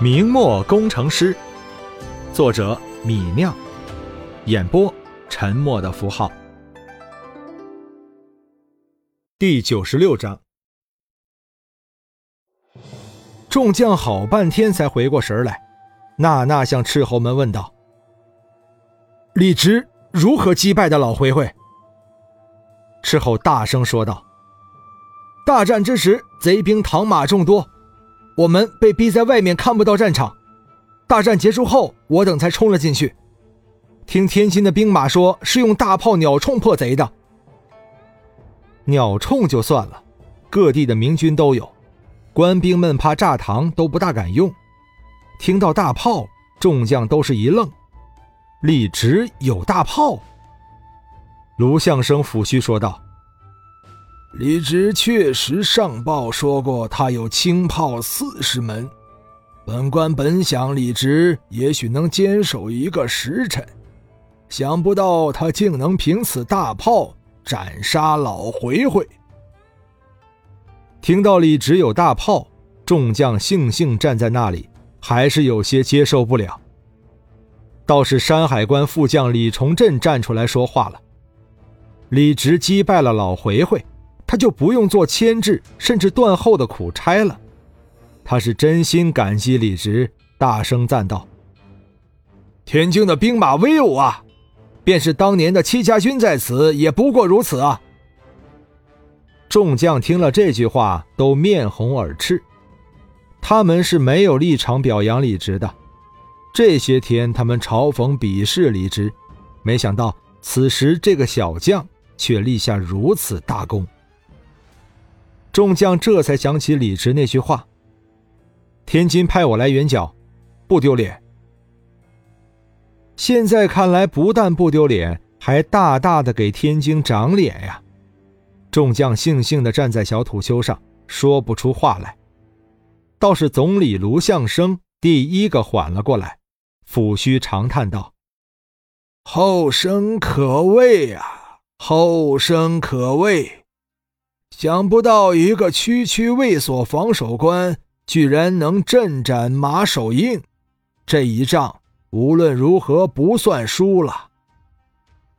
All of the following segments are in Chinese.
明末工程师，作者米酿，演播沉默的符号。第九十六章，众将好半天才回过神来，娜娜向斥候们问道：“李直如何击败的老回回？”斥候大声说道：“大战之时，贼兵唐马众多。”我们被逼在外面，看不到战场。大战结束后，我等才冲了进去。听天津的兵马说，是用大炮鸟铳破贼的。鸟铳就算了，各地的明军都有，官兵们怕炸膛，都不大敢用。听到大炮，众将都是一愣。李直有大炮？卢相生抚须说道。李直确实上报说过，他有轻炮四十门。本官本想李直也许能坚守一个时辰，想不到他竟能凭此大炮斩杀老回回。听到李直有大炮，众将悻悻站在那里，还是有些接受不了。倒是山海关副将李崇镇站出来说话了：“李直击败了老回回。”他就不用做牵制甚至断后的苦差了。他是真心感激李直，大声赞道：“天津的兵马威武啊！便是当年的戚家军在此，也不过如此啊！”众将听了这句话，都面红耳赤。他们是没有立场表扬李直的。这些天，他们嘲讽鄙视李直，没想到此时这个小将却立下如此大功。众将这才想起李直那句话：“天津派我来援剿，不丢脸。”现在看来，不但不丢脸，还大大的给天津长脸呀！众将悻悻的站在小土丘上，说不出话来。倒是总理卢相生第一个缓了过来，抚须长叹道：“后生可畏啊，后生可畏。”想不到一个区区卫所防守官，居然能镇斩马守应，这一仗无论如何不算输了。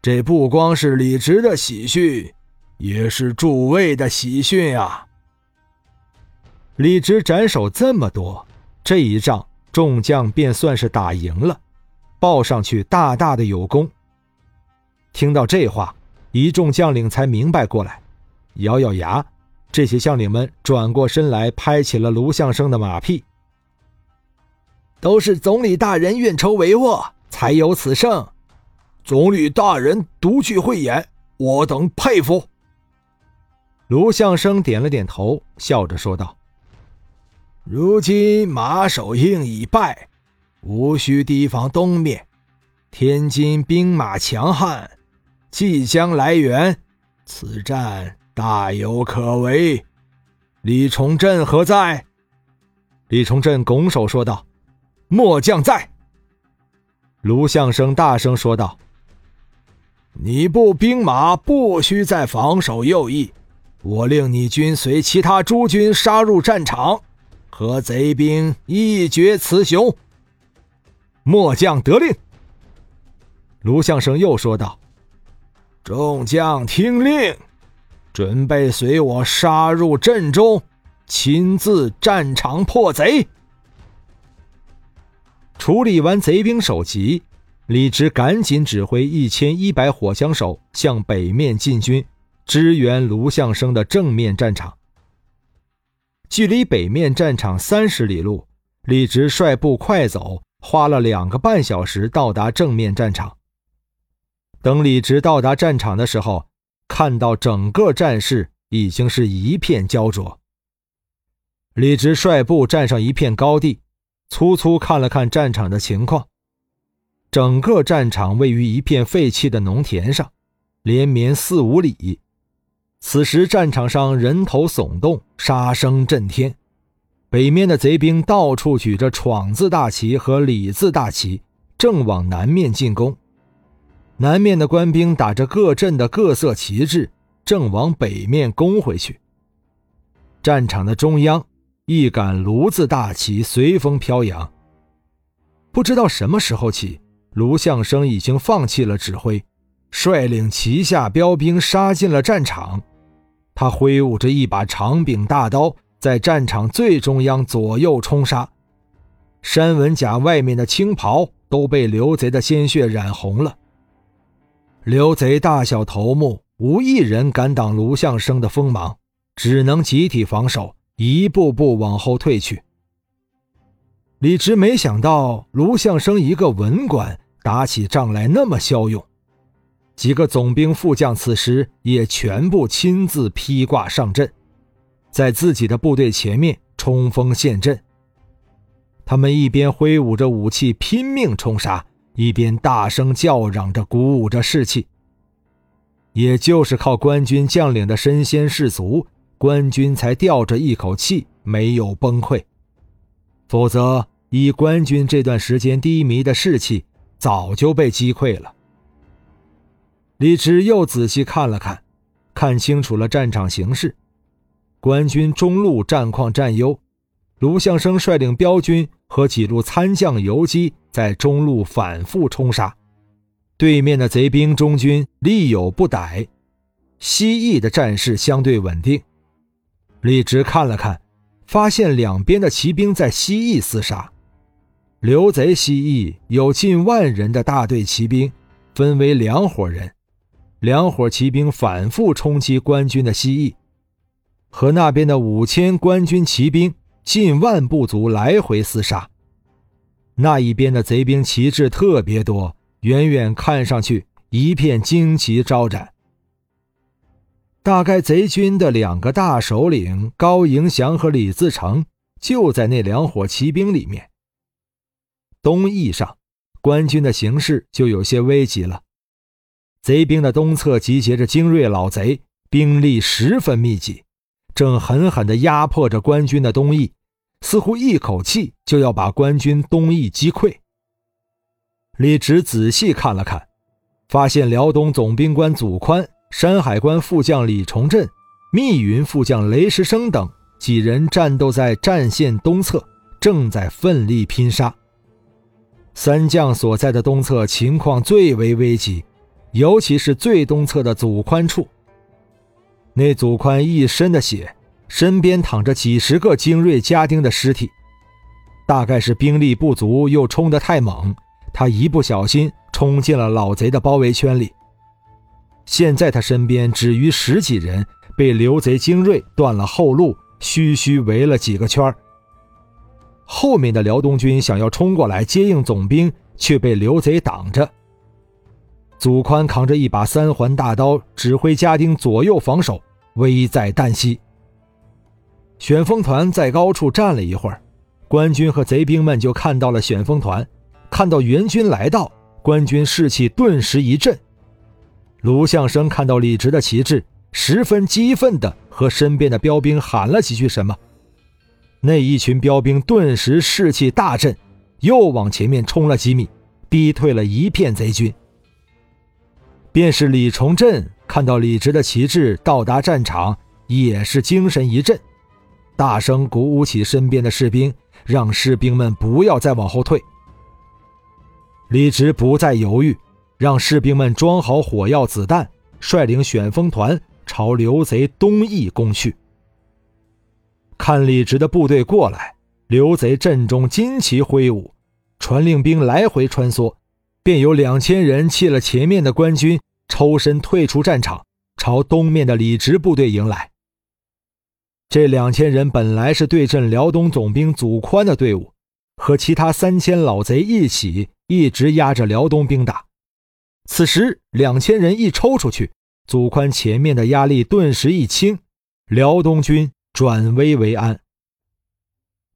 这不光是李直的喜讯，也是诸位的喜讯啊！李直斩首这么多，这一仗众将便算是打赢了，报上去大大的有功。听到这话，一众将领才明白过来。咬咬牙，这些将领们转过身来，拍起了卢相生的马屁。都是总理大人运筹帷幄，才有此胜。总理大人独具慧眼，我等佩服。卢相生点了点头，笑着说道：“如今马守应已败，无需提防东面。天津兵马强悍，即将来援，此战。”大有可为，李崇镇何在？李崇镇拱手说道：“末将在。”卢相生大声说道：“你部兵马不需再防守右翼，我令你军随其他诸军杀入战场，和贼兵一决雌雄。”末将得令。卢相生又说道：“众将听令。”准备随我杀入阵中，亲自战场破贼。处理完贼兵首级，李直赶紧指挥一千一百火枪手向北面进军，支援卢相生的正面战场。距离北面战场三十里路，李直率部快走，花了两个半小时到达正面战场。等李直到达战场的时候。看到整个战事已经是一片焦灼。李直率部站上一片高地，粗粗看了看战场的情况。整个战场位于一片废弃的农田上，连绵四五里。此时战场上人头耸动，杀声震天。北面的贼兵到处举着“闯”字大旗和“李”字大旗，正往南面进攻。南面的官兵打着各镇的各色旗帜，正往北面攻回去。战场的中央，一杆炉子大旗随风飘扬。不知道什么时候起，卢相生已经放弃了指挥，率领旗下标兵杀进了战场。他挥舞着一把长柄大刀，在战场最中央左右冲杀。山文甲外面的青袍都被刘贼的鲜血染红了。刘贼大小头目无一人敢挡卢相生的锋芒，只能集体防守，一步步往后退去。李直没想到卢相生一个文官打起仗来那么骁勇，几个总兵副将此时也全部亲自披挂上阵，在自己的部队前面冲锋陷阵。他们一边挥舞着武器拼命冲杀，一边大声叫嚷着，鼓舞着士气。也就是靠官军将领的身先士卒，官军才吊着一口气没有崩溃。否则，以官军这段时间低迷的士气，早就被击溃了。李直又仔细看了看，看清楚了战场形势，官军中路战况占优。卢相生率领标军和几路参将游击在中路反复冲杀，对面的贼兵中军力有不逮。西翼的战事相对稳定。李直看了看，发现两边的骑兵在西翼厮杀。刘贼西翼有近万人的大队骑兵，分为两伙人，两伙骑兵反复冲击官军的西翼，和那边的五千官军骑兵。近万部族来回厮杀，那一边的贼兵旗帜特别多，远远看上去一片旌旗招展。大概贼军的两个大首领高迎祥和李自成就在那两伙骑兵里面。东翼上，官军的形势就有些危急了。贼兵的东侧集结着精锐老贼，兵力十分密集，正狠狠地压迫着官军的东翼。似乎一口气就要把官军东翼击溃。李直仔细看了看，发现辽东总兵官祖宽、山海关副将李崇镇、密云副将雷石生等几人战斗在战线东侧，正在奋力拼杀。三将所在的东侧情况最为危急，尤其是最东侧的祖宽处，那祖宽一身的血。身边躺着几十个精锐家丁的尸体，大概是兵力不足，又冲得太猛，他一不小心冲进了老贼的包围圈里。现在他身边只余十几人，被刘贼精锐断了后路，虚虚围了几个圈后面的辽东军想要冲过来接应总兵，却被刘贼挡着。祖宽扛着一把三环大刀，指挥家丁左右防守，危在旦夕。旋风团在高处站了一会儿，官军和贼兵们就看到了旋风团，看到援军来到，官军士气顿时一振。卢相生看到李直的旗帜，十分激愤地和身边的标兵喊了几句什么，那一群标兵顿时士气大振，又往前面冲了几米，逼退了一片贼军。便是李崇镇看到李直的旗帜到达战场，也是精神一振。大声鼓舞起身边的士兵，让士兵们不要再往后退。李直不再犹豫，让士兵们装好火药、子弹，率领旋风团朝刘贼东翼攻去。看李直的部队过来，刘贼阵中旌旗挥舞，传令兵来回穿梭，便有两千人弃了前面的官军，抽身退出战场，朝东面的李直部队迎来。这两千人本来是对阵辽东总兵祖宽的队伍，和其他三千老贼一起，一直压着辽东兵打。此时两千人一抽出去，祖宽前面的压力顿时一轻，辽东军转危为安。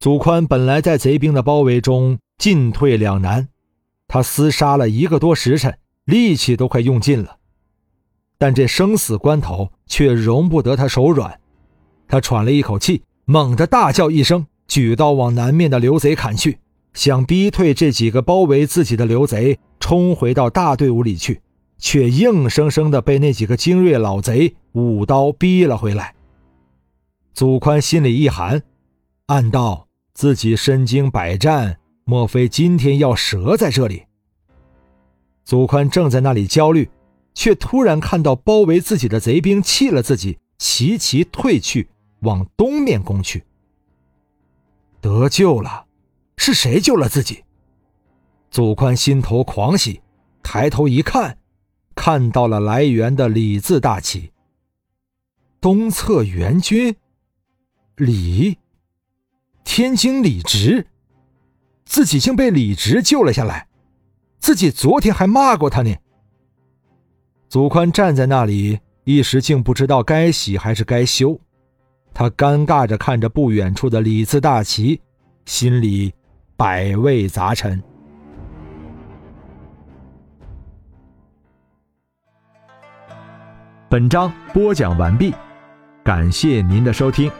祖宽本来在贼兵的包围中进退两难，他厮杀了一个多时辰，力气都快用尽了，但这生死关头却容不得他手软。他喘了一口气，猛地大叫一声，举刀往南面的刘贼砍去，想逼退这几个包围自己的刘贼，冲回到大队伍里去，却硬生生地被那几个精锐老贼舞刀逼了回来。祖宽心里一寒，暗道自己身经百战，莫非今天要折在这里？祖宽正在那里焦虑，却突然看到包围自己的贼兵弃了自己，齐齐退去，往东面攻去。得救了，是谁救了自己？祖宽心头狂喜，抬头一看，看到了来援的李字大旗。东侧援军，李，天津李直，自己竟被李直救了下来，自己昨天还骂过他呢。祖宽站在那里，一时竟不知道该喜还是该羞，他尴尬着看着不远处的李字大旗，心里百味杂陈。本章播讲完毕。感谢您的收听。